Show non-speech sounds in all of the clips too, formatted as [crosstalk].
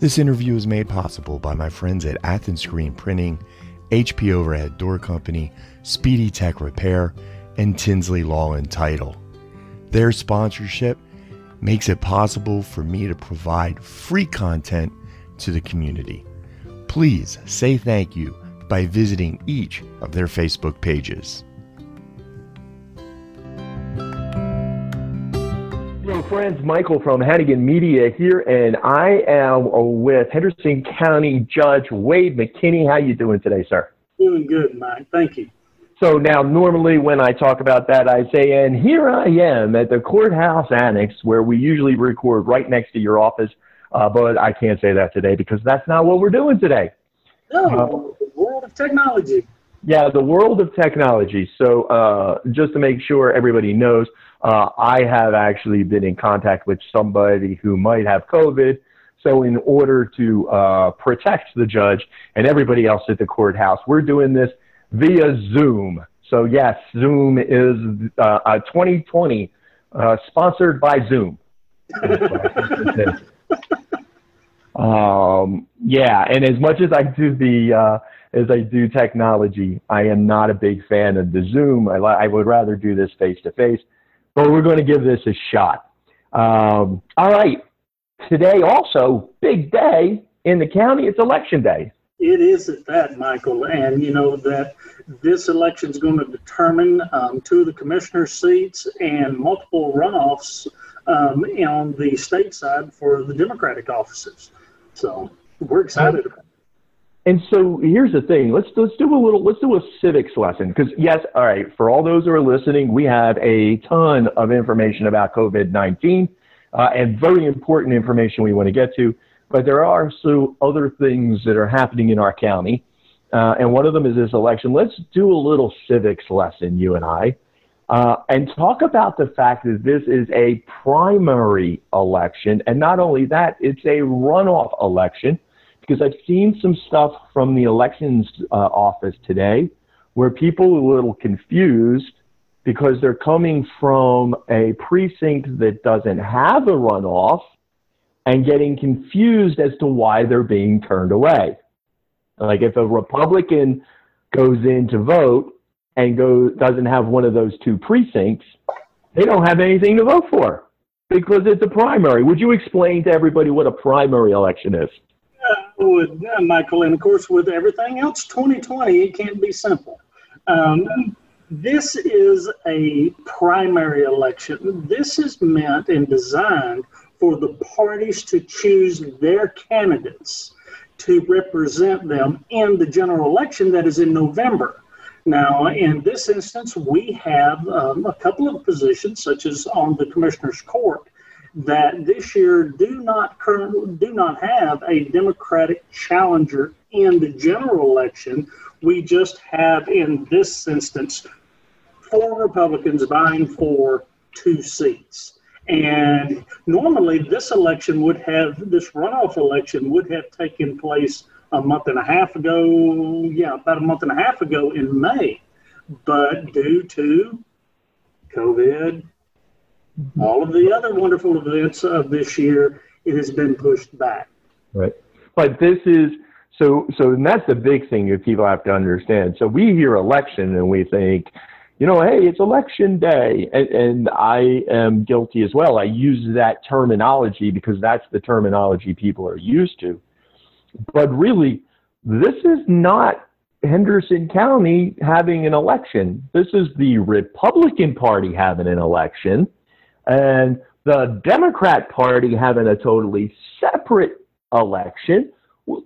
This interview is made possible by my friends at Athens Screen Printing, HP Overhead Door Company, Speedy Tech Repair, and Tinsley Law and Title. Their sponsorship makes it possible for me to provide free content to the community. Please say thank you by visiting each of their Facebook pages. Friends. Michael from Hannigan Media here, and I am with Henderson County Judge Wade McKinney. How you doing today, sir? Doing good, Mike. Thank you. So now, normally when I talk about that, I say, and here I am at the courthouse annex where we usually record right next to your office. Uh, but I can't say that today because that's not what we're doing today. No, uh, the world of technology. Yeah, the world of technology. So uh, just to make sure everybody knows, uh, I have actually been in contact with somebody who might have COVID. So in order to uh, protect the judge and everybody else at the courthouse, we're doing this via Zoom. So yes, Zoom is uh, 2020 uh, sponsored by Zoom. [laughs] um, yeah, and as much as I do the uh, as I do technology, I am not a big fan of the Zoom. I, I would rather do this face to face, but we're going to give this a shot. Um, all right, today also big day in the county. It's election day. It is at that, Michael, and you know that this election is going to determine um, two of the commissioner seats and multiple runoffs um, on the state side for the Democratic offices. So we're excited about. It. And so here's the thing. Let's let's do a little let's do a civics lesson because yes, all right. For all those who are listening, we have a ton of information about COVID nineteen uh, and very important information we want to get to. But there are also other things that are happening in our county. Uh, and one of them is this election. Let's do a little civics lesson, you and I, uh, and talk about the fact that this is a primary election. And not only that, it's a runoff election because I've seen some stuff from the elections uh, office today where people are a little confused because they're coming from a precinct that doesn't have a runoff and getting confused as to why they're being turned away. Like if a Republican goes in to vote and goes doesn't have one of those two precincts, they don't have anything to vote for because it's a primary. Would you explain to everybody what a primary election is? Would, Michael, and of course, with everything else, 2020, it can't be simple. Um, this is a primary election. This is meant and designed for the parties to choose their candidates to represent them in the general election that is in November. Now, in this instance, we have um, a couple of positions, such as on the Commissioner's Court, that this year do not currently do not have a Democratic challenger in the general election. We just have, in this instance, four Republicans vying for two seats. And normally, this election would have, this runoff election would have taken place a month and a half ago. Yeah, about a month and a half ago in May. But due to COVID, mm-hmm. all of the other wonderful events of this year, it has been pushed back. Right. But this is, so, so and that's the big thing that people have to understand. So we hear election and we think, you know, hey, it's election day. And, and, I am guilty as well. I use that terminology because that's the terminology people are used to. But really, this is not Henderson County having an election. This is the Republican Party having an election and the Democrat Party having a totally separate election.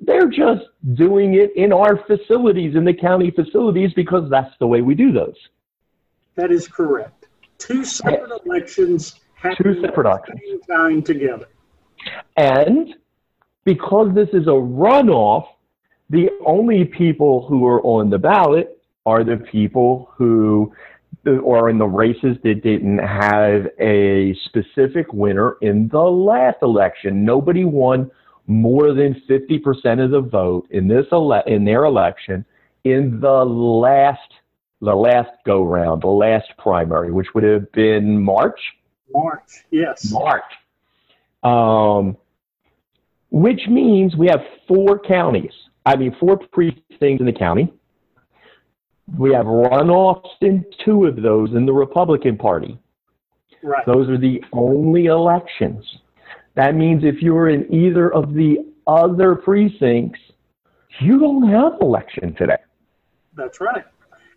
They're just doing it in our facilities, in the county facilities, because that's the way we do those. That is correct. Two separate eh, elections Two separate elections. time together. And because this is a runoff, the only people who are on the ballot are the people who or in the races that didn't have a specific winner in the last election. Nobody won more than 50% of the vote in this ele- in their election in the last the last go round, the last primary, which would have been March. March, yes. March. Um, which means we have four counties. I mean, four precincts in the county. We have runoffs in two of those in the Republican Party. Right. Those are the only elections. That means if you're in either of the other precincts, you don't have election today. That's right.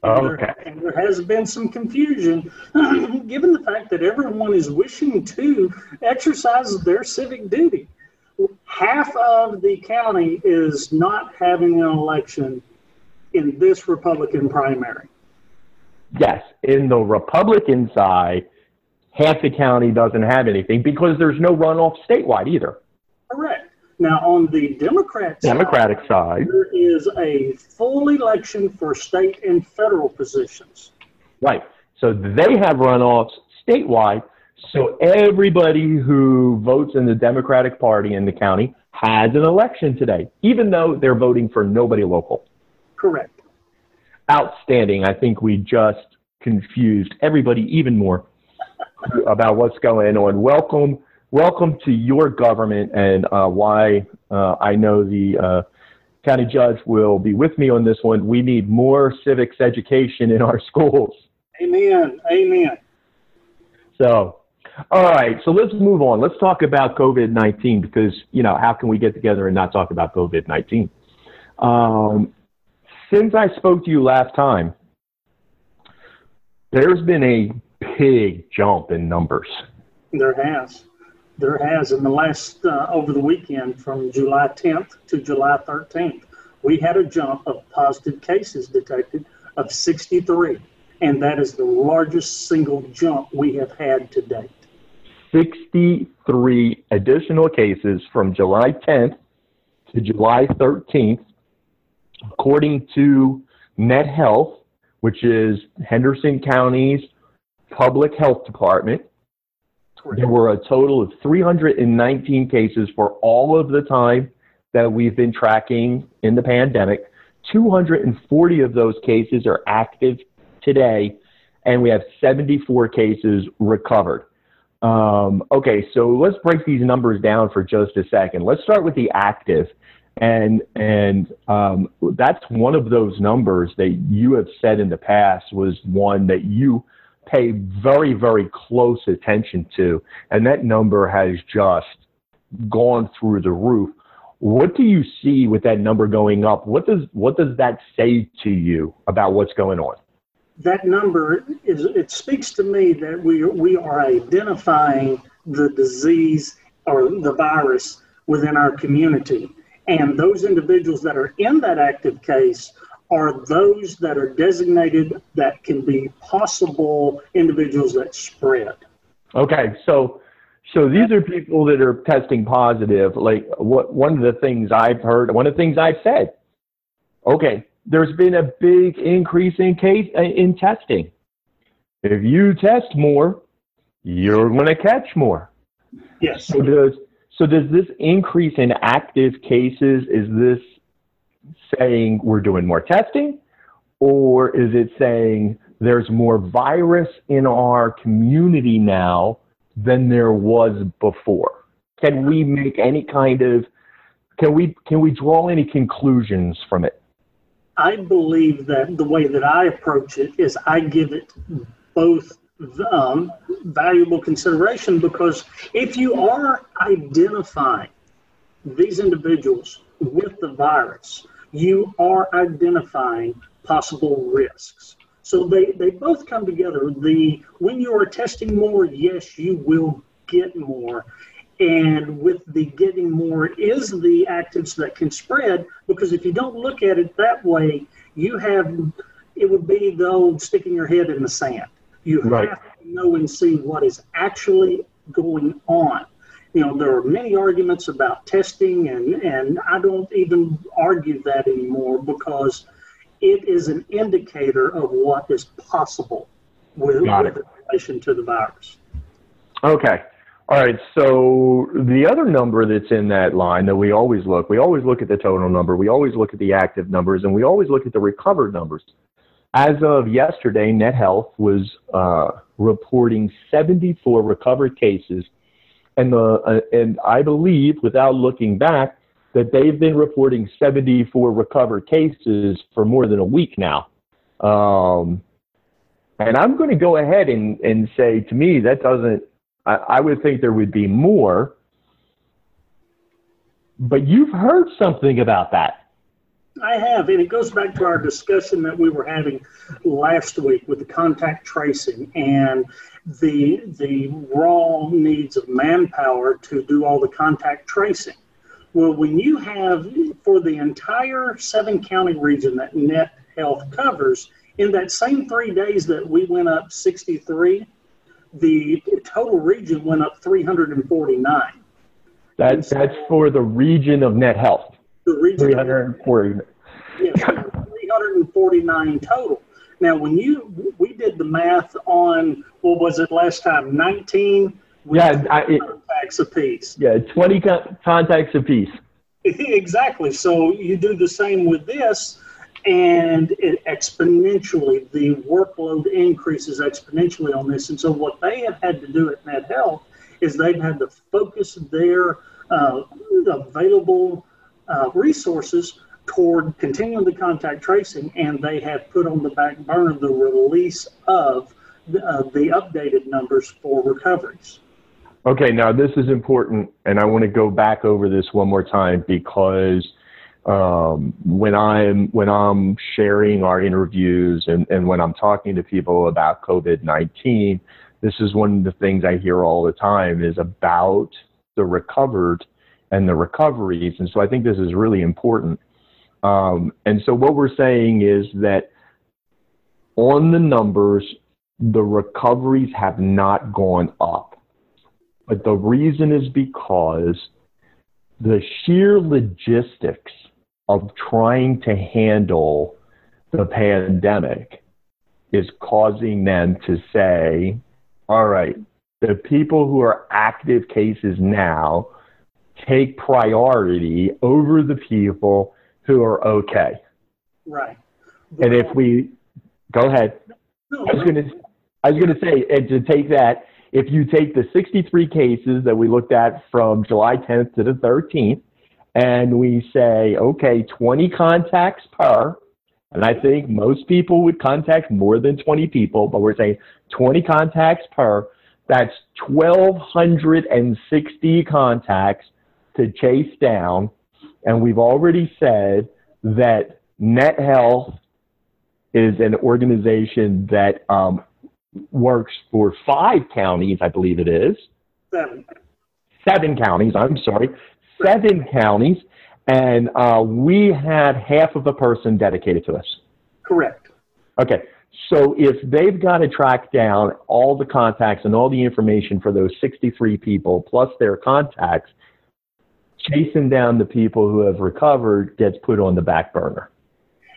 And Okay. There, and there has been some confusion, [clears throat] given the fact that everyone is wishing to exercise their civic duty. Half of the county is not having an election in this Republican primary. Yes, in the Republican side, half the county doesn't have anything because there's no runoff statewide either. Correct. Now, on the Democrat side, Democratic side, there is a full election for state and federal positions. right. So they have runoffs statewide. So everybody who votes in the Democratic Party in the county has an election today, even though they're voting for nobody local. Correct. Outstanding. I think we just confused everybody even more [laughs] about what's going on. Welcome, welcome to your government, and uh, why uh, I know the uh, county judge will be with me on this one. We need more civics education in our [laughs] schools. Amen. Amen. So, all right, so let's move on. Let's talk about COVID 19 because, you know, how can we get together and not talk about COVID 19? Um, since I spoke to you last time, there's been a big jump in numbers. There has. There has. In the last, uh, over the weekend from July 10th to July 13th, we had a jump of positive cases detected of 63. And that is the largest single jump we have had to date. 63 additional cases from July 10th to July 13th, according to Net Health, which is Henderson County's public health department. There were a total of 319 cases for all of the time that we've been tracking in the pandemic. 240 of those cases are active today, and we have 74 cases recovered. Um, okay, so let's break these numbers down for just a second. Let's start with the active, and and um, that's one of those numbers that you have said in the past was one that you pay very very close attention to, and that number has just gone through the roof. What do you see with that number going up? What does what does that say to you about what's going on? that number is it speaks to me that we we are identifying the disease or the virus within our community and those individuals that are in that active case are those that are designated that can be possible individuals that spread Okay, so so these are people that are testing positive. Like what one of the things I've heard, one of the things I've said. Okay, there's been a big increase in case uh, in testing. If you test more, you're going to catch more. yes So does so does this increase in active cases is this saying we're doing more testing or is it saying there's more virus in our community now than there was before? Can we make any kind of can we can we draw any conclusions from it? I believe that the way that I approach it is I give it both um, valuable consideration because if you are identifying these individuals with the virus, you are identifying possible risks. So they, they both come together. The when you are testing more, yes, you will get more. And with the getting more is the actives that can spread because if you don't look at it that way, you have it would be the old sticking your head in the sand. You Right. have to know and see what is actually going on. You know, there are many arguments about testing, and, and I don't even argue that anymore because it is an indicator of what is possible with, with relation to the virus. Okay. All right. So the other number that's in that line that we always look, we always look at the total number, we always look at the active numbers, and we always look at the recovered numbers. As of yesterday, Net Health was uh, reporting 74 recovered cases and the uh, and I believe, without looking back, that they've been reporting 74 recovered cases for more than a week now. Um, and I'm going to go ahead and, and say, to me, that doesn't. I, I would think there would be more. But you've heard something about that. I have, and it goes back to our discussion that we were having last week with the contact tracing and the the raw needs of manpower to do all the contact tracing. Well, when you have for the entire seven county region that Net Health covers, in that same three days that we went up 63, the total region went up 349. That, that's for the region of Net Health. The region 340. Yes, 349 total. Now, when you we did the math on what was it last time? 19 yeah, I, it, contacts apiece. Yeah, 20 con- contacts apiece. [laughs] exactly. So you do the same with this, and it exponentially the workload increases exponentially on this. And so what they have had to do at Net Health is they've had to focus their uh, available uh, resources toward continuing the contact tracing, and they have put on the back burner the release of the, uh, the updated numbers for recoveries. Okay, now this is important, and I want to go back over this one more time because um, when I'm when I'm sharing our interviews and, and when I'm talking to people about COVID nineteen, this is one of the things I hear all the time is about the recovered and the recoveries, and so I think this is really important. Um, and so what we're saying is that on the numbers, the recoveries have not gone up. But the reason is because the sheer logistics of trying to handle the pandemic is causing them to say, all right, the people who are active cases now take priority over the people who are okay. Right. And if we go ahead, I was going to, I was going to say, and to take that, if you take the 63 cases that we looked at from July 10th to the 13th, and we say, okay, 20 contacts per, and I think most people would contact more than 20 people, but we're saying 20 contacts per, that's 1,260 contacts to chase down and we've already said that Net Health is an organization that um, works for five counties, I believe it is. Seven. Seven counties, I'm sorry. Seven counties. And uh, we had half of a person dedicated to us. Correct. Okay. So if they've got to track down all the contacts and all the information for those 63 people plus their contacts, chasing down the people who have recovered gets put on the back burner.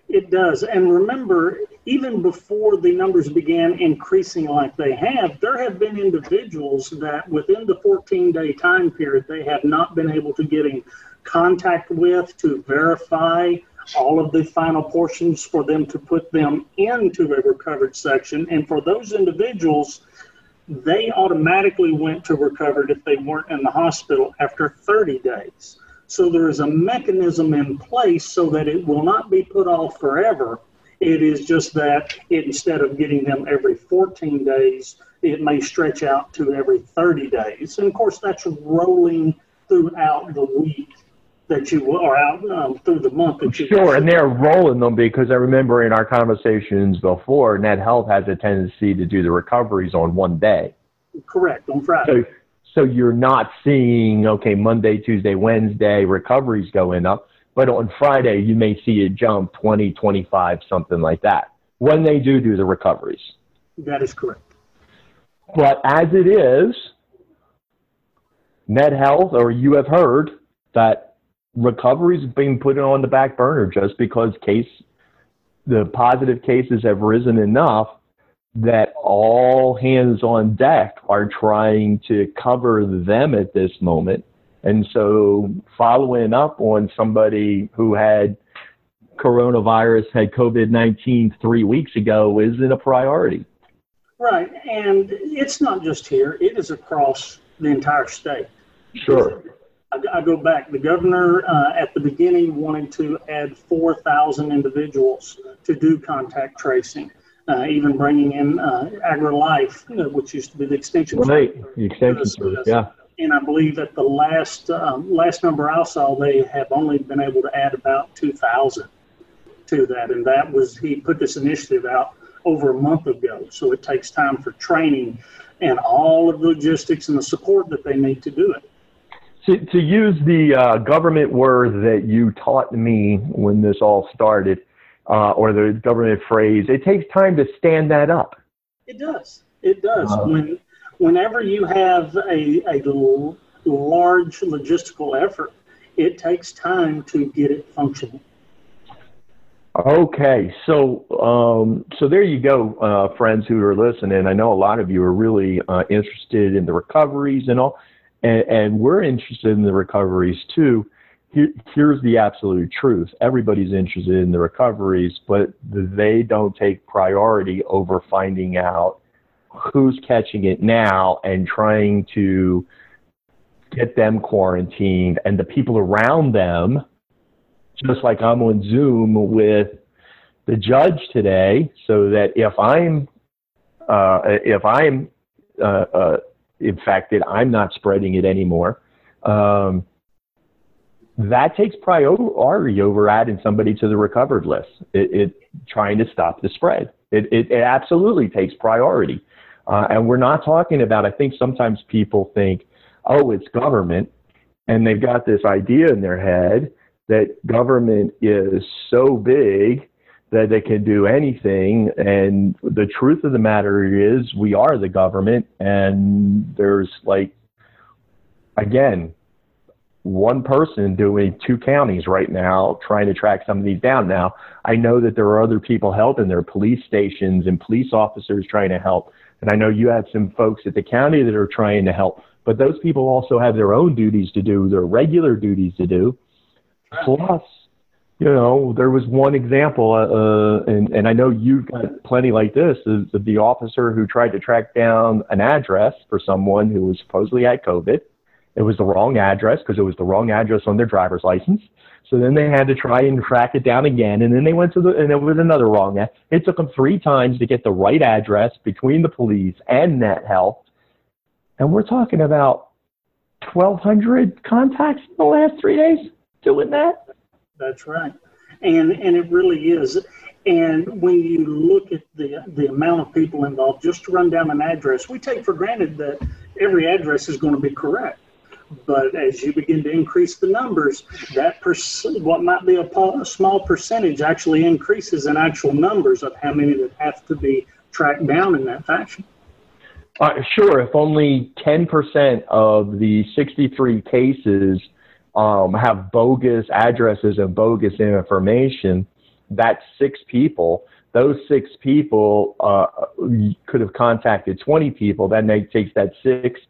It does. And remember, even before the numbers began increasing like they have, there have been individuals that within the 14 day time period, they have not been able to get in contact with to verify all of the final portions for them to put them into a recovered section. And for those individuals, they automatically went to recovered if they weren't in the hospital after 30 days. So there is a mechanism in place so that it will not be put off forever. It is just that it, instead of getting them every 14 days, it may stretch out to every 30 days. And of course, that's rolling throughout the week that you are out um, through the month that you sure and they're rolling them because i remember in our conversations before net health has a tendency to do the recoveries on one day. Correct on friday. So, so you're not seeing okay monday tuesday wednesday recoveries going up but on friday you may see it jump 20 25 something like that. When they do do the recoveries. That is correct. But as it is net health or you have heard that recovery is being put on the back burner just because case the positive cases have risen enough that all hands on deck are trying to cover them at this moment. And so following up on somebody who had coronavirus, had COVID 19 three weeks ago isn't a priority. Right. And it's not just here, it is across the entire state. Sure. I, I go back. The governor uh, at the beginning wanted to add 4,000 individuals to do contact tracing, uh, even bringing in uh, AgriLife, uh, which used to be the extension. Right, the extension service, yeah. And I believe at the last um, last number I saw, they have only been able to add about 2,000 to that, and that was he put this initiative out over a month ago. So it takes time for training and all of the logistics and the support that they need to do it. To, to use the uh, government word that you taught me when this all started, uh, or the government phrase, it takes time to stand that up. It does. It does. Uh, when, whenever you have a, a large logistical effort, it takes time to get it functioning. Okay, so um, so there you go, uh, friends who are listening. I know a lot of you are really uh, interested in the recoveries and all, and, and, we're interested in the recoveries too. Here, here's the absolute truth: everybody's interested in the recoveries, but they don't take priority over finding out who's catching it now and trying to get them quarantined and the people around them just like I'm on Zoom with the judge today, so that if I'm uh, if I'm uh, uh, infected, I'm not spreading it anymore. Um, that takes priority over adding somebody to the recovered list. It, it trying to stop the spread. It, it, it absolutely takes priority. Uh, and we're not talking about. I think sometimes people think, oh, it's government, and they've got this idea in their head that government is so big that they can do anything. And the truth of the matter is, we are the government, and there's like, again, one person doing two counties right now trying to track some of these down. Now, I know that there are other people helping. There are police stations and police officers trying to help. And I know you have some folks at the county that are trying to help. But those people also have their own duties to do, their regular duties to do. Plus, you know, there was one example, uh, uh, and, and I know you've got plenty like this, is the officer who tried to track down an address for someone who was supposedly had COVID. It was the wrong address because it was the wrong address on their driver's license. So then they had to try and track it down again, and then they went to the, and it was another wrong. It took them three times to get the right address between the police and Net Health, and we're talking about 1,200 contacts in the last three days doing that. That's right, and and it really is. And when you look at the the amount of people involved, just to run down an address, we take for granted that every address is going to be correct. But as you begin to increase the numbers, that perc- what might be a, a small percentage actually increases in actual numbers of how many that have to be tracked down in that fashion. Uh, sure, if only 10% of the 63 cases um, have bogus addresses and bogus information, that's six people. Those six people uh, could have contacted 20 people. That takes that six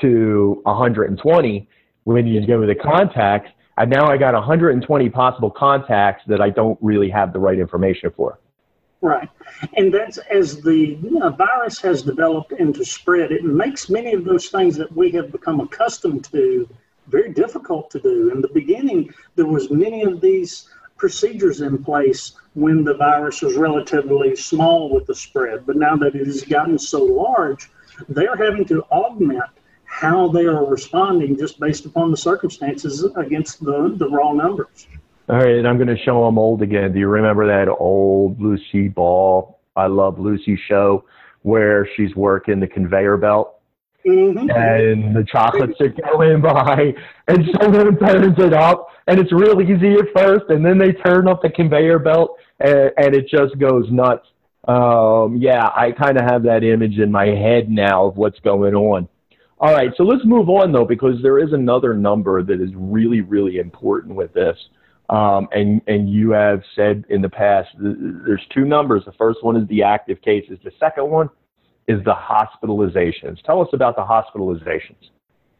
to 120 when you go to the contacts. And now I got 120 possible contacts that I don't really have the right information for. Right. And that's as the virus has developed into spread, it makes many of those things that we have become accustomed to very difficult to do. In the beginning, there was many of these procedures in place when the virus was relatively small with the spread. But now that it has gotten so large, they're having to augment how they are responding just based upon the circumstances against the, the raw numbers. All right, and I'm going to show them old again. Do you remember that old Lucy Ball, I Love Lucy show where she's working the conveyor belt? Mm-hmm. And the chocolates are going by, and someone turns it up, and it's real easy at first, and then they turn up the conveyor belt, and, and it just goes nuts. Um, yeah, I kind of have that image in my head now of what's going on. All right, so let's move on though, because there is another number that is really, really important with this. Um, and and you have said in the past there's two numbers. The first one is the active cases. The second one is the hospitalizations. Tell us about the hospitalizations.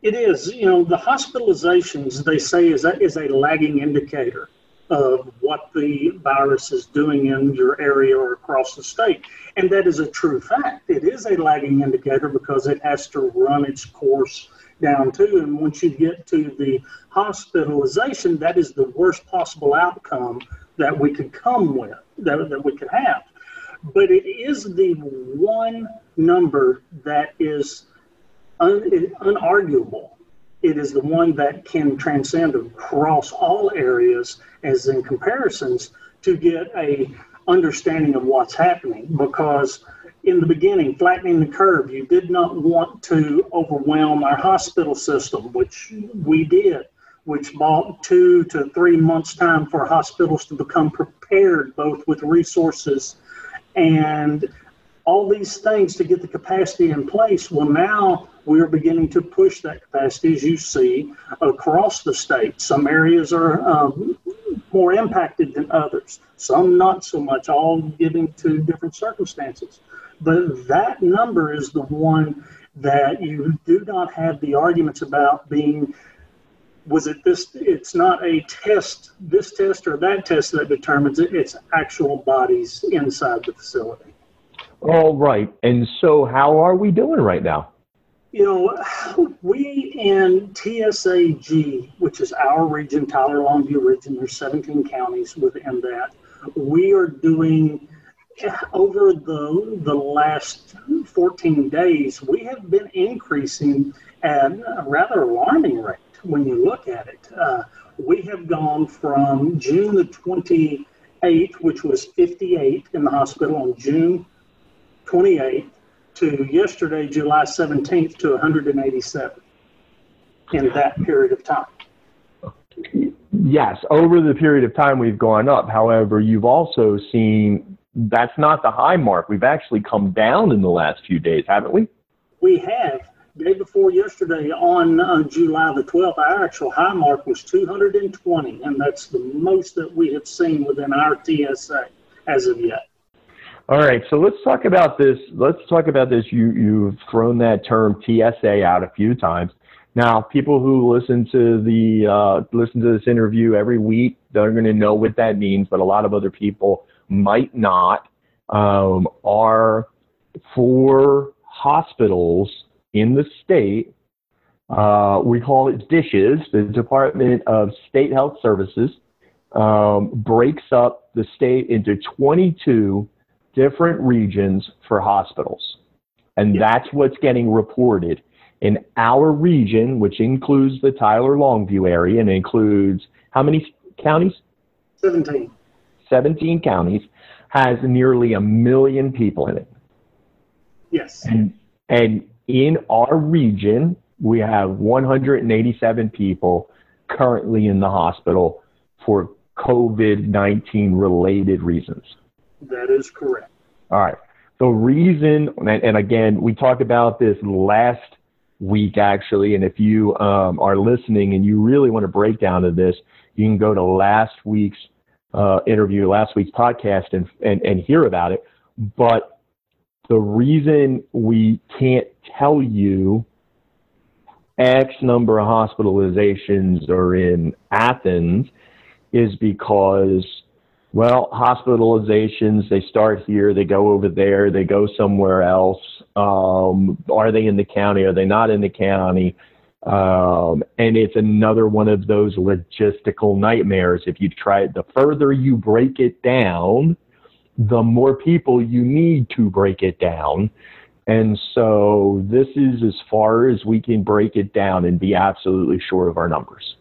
It is, you know, the hospitalizations they say is that is a lagging indicator of what the virus is doing in your area or across the state. And that is a true fact. It is a lagging indicator because it has to run its course down to. And once you get to the hospitalization, that is the worst possible outcome that we could come with, that, that we could have. But it is the one number that is un, unarguable. It is the one that can transcend across all areas as in comparisons to get a understanding of what's happening because in the beginning, flattening the curve, you did not want to overwhelm our hospital system, which we did, which bought two to three months' time for hospitals to become prepared, both with resources and all these things to get the capacity in place. Well, now we are beginning to push that capacity, as you see, across the state. Some areas are um, more impacted than others, some not so much, all giving to different circumstances. But that number is the one that you do not have the arguments about being was it this it's not a test this test or that test that determines it it's actual bodies inside the facility all right. And so how are we doing right now? You know we in TSA G which is our region tyler longview region there's 17 counties within that. We are doing over the the last 14 days we have been increasing at a rather alarming rate when you look at it. Uh, we have gone from June the 28th, which was 58 in the hospital on June 28th, to yesterday, July 17th, to 187 in that period of time. Yes, over the period of time we've gone up. However, you've also seen that's not the high mark. We've actually come down in the last few days, haven't we? We have day before yesterday on uh, July the 12th, our actual high mark was 220, and that's the most that we have seen within our TSA as of yet. All right, so let's talk about this. Let's talk about this. You you've thrown that term TSA out a few times. Now, people who listen to the uh, listen to this interview every week, they're going to know what that means, but a lot of other people might not. Um, are for hospitals in the state. Uh, we call it DISHES, the Department of State Health Services, um, breaks up the state into 22 different regions for hospitals. And yeah. that's what's getting reported. In our region, which includes the Tyler Longview area and includes how many counties? 17. 17 counties, has nearly a million people in it. Yes. And, and in our region, we have 187 people currently in the hospital for COVID 19 related reasons. That is correct. All right. The reason, and again, we talked about this last week actually, and if you um, are listening and you really want a breakdown of this, you can go to last week's uh, interview, last week's podcast, and, and, and hear about it. But the reason we can't tell you X number of hospitalizations are in Athens is because, well, hospitalizations, they start here, they go over there, they go somewhere else. Um, are they in the county? Are they not in the county? Um, and it's another one of those logistical nightmares. If you try, it, the further you break it down, the more people you need to break it down. And so this is as far as we can break it down and be absolutely sure of our numbers.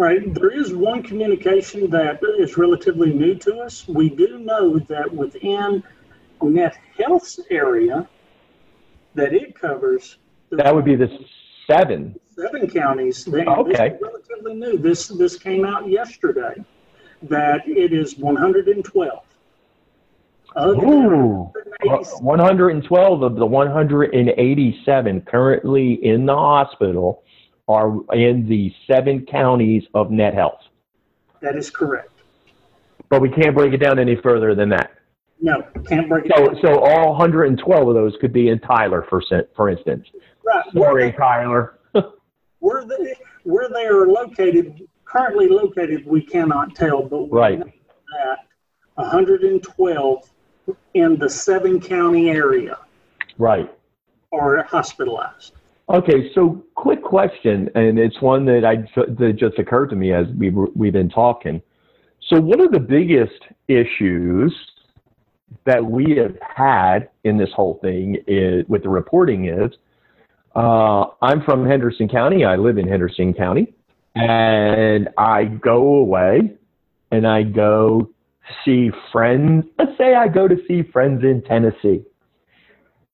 Right. There is one communication that is relatively new to us. We do know that within Net Health's area that it covers. That would be the seven. Seven counties. Okay. relatively new. This this came out yesterday. That it is 112. Ooh, 112 of the uh, 187 currently in the hospital are in the seven counties of Net Health. That is correct. But we can't break it down any further than that. No, can't break it so, down. So all 112 of those could be in Tyler, for, for instance. Right. Sorry, Tyler. [laughs] where, they, where they are located currently located, we cannot tell, but Right. that 112 in the seven county area Right. are hospitalized. Okay, so quick question, and it's one that I that just occurred to me as we were, we've been talking. So, what are the biggest issues that we have had in this whole thing is, with the reporting is? Uh, I'm from Henderson County. I live in Henderson County, and I go away and I go see friends. Let's say I go to see friends in Tennessee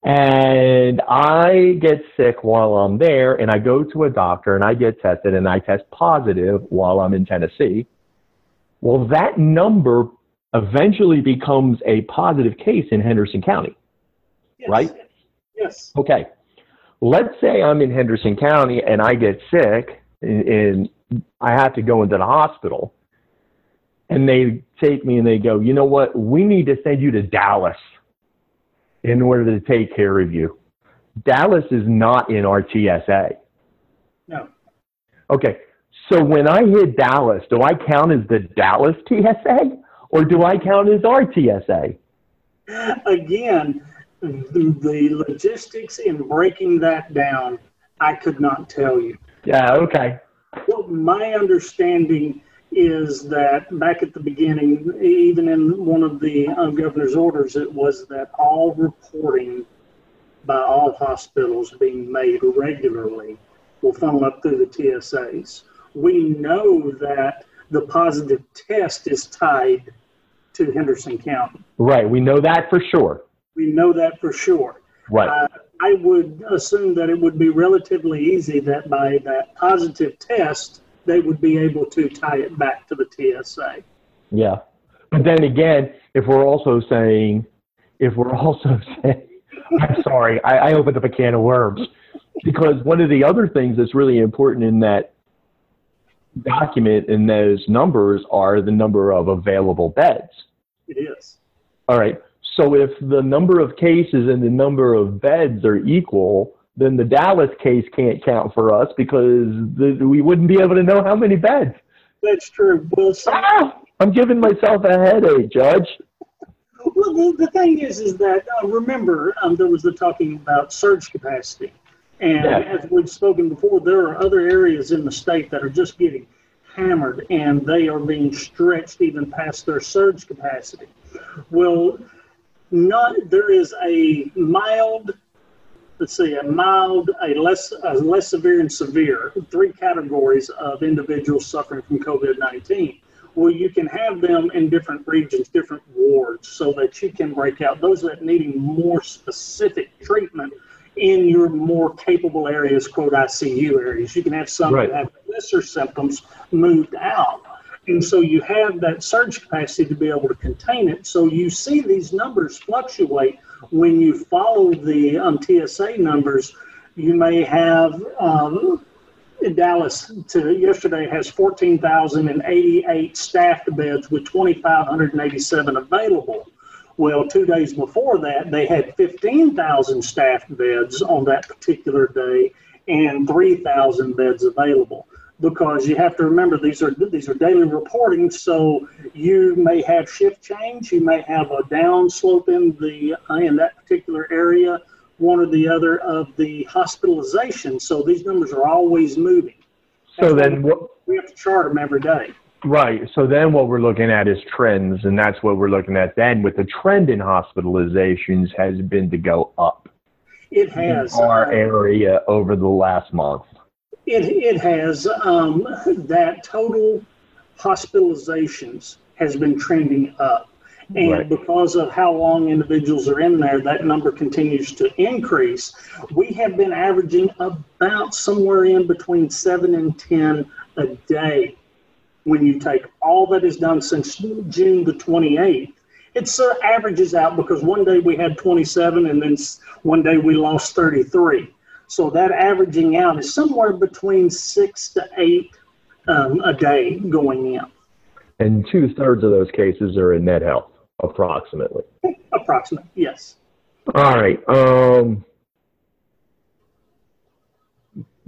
and I get sick while I'm there, and I go to a doctor and I get tested and I test positive while I'm in Tennessee. Well, that number eventually becomes a positive case in Henderson County, Yes. right? Yes. Okay. Let's say I'm in Henderson County and I get sick and, and I have to go into the hospital. And they take me and they go, you know what? We need to send you to Dallas in order to take care of you. Dallas is not in our TSA. No. Okay. So when I hit Dallas, do I count as the Dallas TSA or do I count as our TSA? Again, the, the logistics in breaking that down, I could not tell you. Yeah, okay. Well, my understanding is that back at the beginning, even in one of the uh, governor's orders, it was that all reporting by all hospitals being made regularly will funnel up through the TSAs. We know that the positive test is tied to Henderson County. Right. We know that for sure. We know that for sure. Right. Uh, I would assume that it would be relatively easy that by that positive test, they would be able to tie it back to the TSA. Yeah. But then again, if we're also saying, if we're also [laughs] saying, I'm sorry, I, I opened up a can of worms because one of the other things that's really important in that document and those numbers are the number of available beds. It is. All right. So if the number of cases and the number of beds are equal, then the Dallas case can't count for us because the, we wouldn't be able to know how many beds. That's true. Well, so, Ah, I'm giving myself a headache, Judge. well the, the thing is, is that uh, remember um, there was the talking about surge capacity, and Yeah. as we've spoken before, there are other areas in the state that are just getting hammered, and they are being stretched even past their surge capacity. Well, not there is a mild let's see, a mild, a less, a less severe, and severe, three categories of individuals suffering from COVID 19. Well, you can have them in different regions, different wards, so that you can break out those that needing more specific treatment in your more capable areas, quote ICU areas. You can have some Right. that have lesser symptoms moved out. And so you have that surge capacity to be able to contain it. So you see these numbers fluctuate when you follow the um, TSA numbers. You may have um, Dallas to yesterday has 14,088 staffed beds with 2,587 available. Well, two days before that, they had 15,000 staffed beds on that particular day and 3,000 beds available. Because you have to remember these are these are daily reporting, so you may have shift change, you may have a down slope in the in that particular area, one or the other of the hospitalization. So these numbers are always moving. So then, what, We have to chart them every day. right. So then, what we're looking at is trends, and that's what we're looking at then. With the trend in hospitalizations has been to go up It has in our uh, area over the last month. It, it has um, that total hospitalizations has been trending up. And Right. because of how long individuals are in there, that number continues to increase. We have been averaging about somewhere in between seven and 10 a day when you take all that is done since June the 28th. It uh, averages out because one day we had 27 and then one day we lost 33. So that averaging out is somewhere between six to eight um, a day going in, And two thirds of those cases are in net health, approximately. approximately. Yes. All right. Um,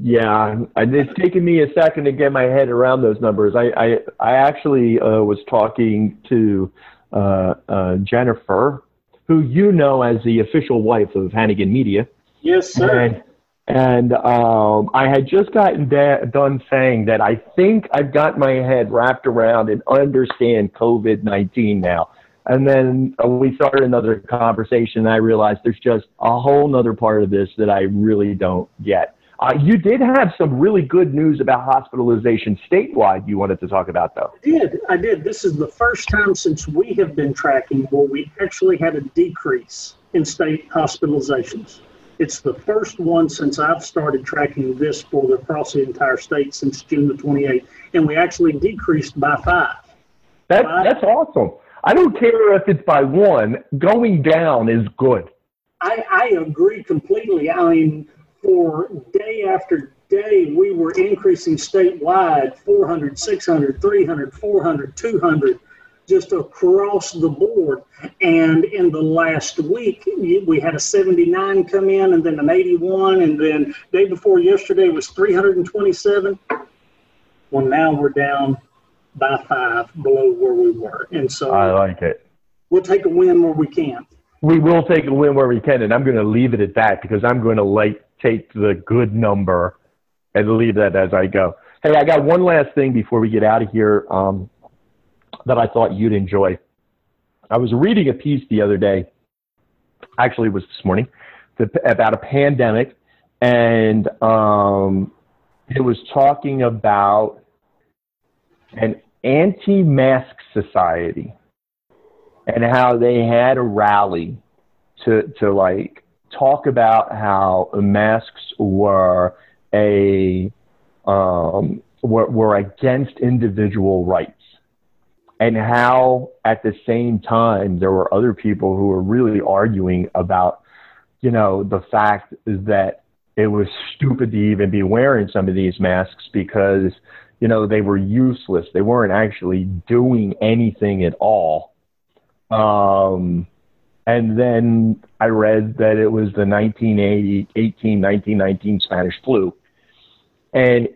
Yeah, it's taken me a second to get my head around those numbers. I I, I actually uh, was talking to uh, uh, Jennifer, who you know as the official wife of Hannigan Media. Yes, sir. And, and um, I had just gotten da- done saying that I think I've got my head wrapped around and understand COVID 19 now. And then uh, we started another conversation, and I realized there's just a whole other part of this that I really don't get. Uh, you did have some really good news about hospitalization statewide you wanted to talk about, though. I did. I did. This is the first time since we have been tracking where we actually had a decrease in state hospitalizations. It's the first one since I've started tracking this for the, across the entire state since June the 28th, and we actually decreased by five. That, that's awesome. I don't care if it's by one. Going down is good. I, I agree completely. I mean, for day after day, we were increasing statewide 400, 600, 300, 400, 200 just across the board. And in the last week, we had a 79 come in, and then an 81, and then day before yesterday was 327. Well, now we're down by five below where we were, and so I like it. We'll take a win where we can. We will take a win where we can, and I'm going to leave it at that because I'm going to like take the good number and leave that as I go. Hey, I got one last thing before we get out of here. Um, that I thought you'd enjoy. I was reading a piece the other day, actually, it was this morning, about a pandemic, and um, it was talking about an anti mask society and how they had a rally to, to like talk about how masks were a um, were, were against individual rights and how at the same time there were other people who were really arguing about you know the fact that it was stupid to even be wearing some of these masks because you know they were useless. They weren't actually doing anything at all. Um and then i read that it was the 1980 18 1919 spanish flu. And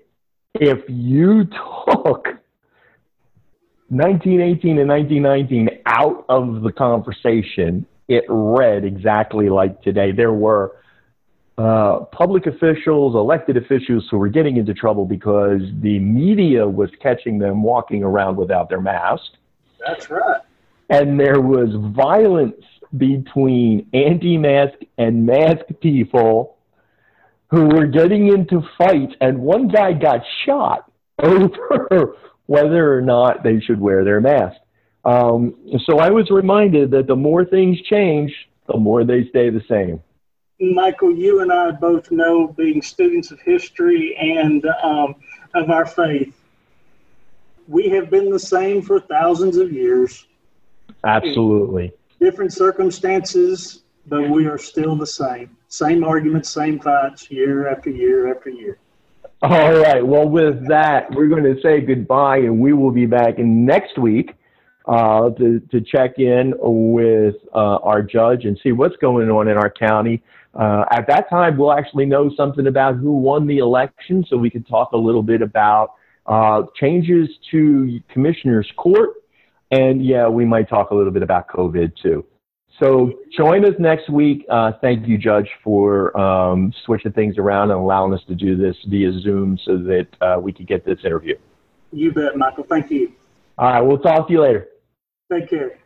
if you [laughs] took 1918 and 1919 out of the conversation, it read exactly like today. There were uh, public officials, elected officials who were getting into trouble because the media was catching them walking around without their mask. That's right. And there was violence between anti mask and mask people who were getting into fights, and one guy got shot [laughs] over whether or not they should wear their mask. Um, so I was reminded that the more things change, the more they stay the same. Michael, you and I both know, being students of history and um, of our faith, we have been the same for thousands of years. Absolutely. Different circumstances, but we are still the same. Same arguments, same fights, year after year after year. All right. Well, with that, we're going to say goodbye, and we will be back next week uh, to, to check in with uh, our judge and see what's going on in our county. Uh, at that time, we'll actually know something about who won the election, so we can talk a little bit about uh, changes to commissioner's court. And yeah, we might talk a little bit about COVID too. So join us next week. Uh, thank you, Judge, for um, switching things around and allowing us to do this via Zoom so that uh, we could get this interview. You bet, Michael. Thank you. All right. We'll talk to you later. Take care.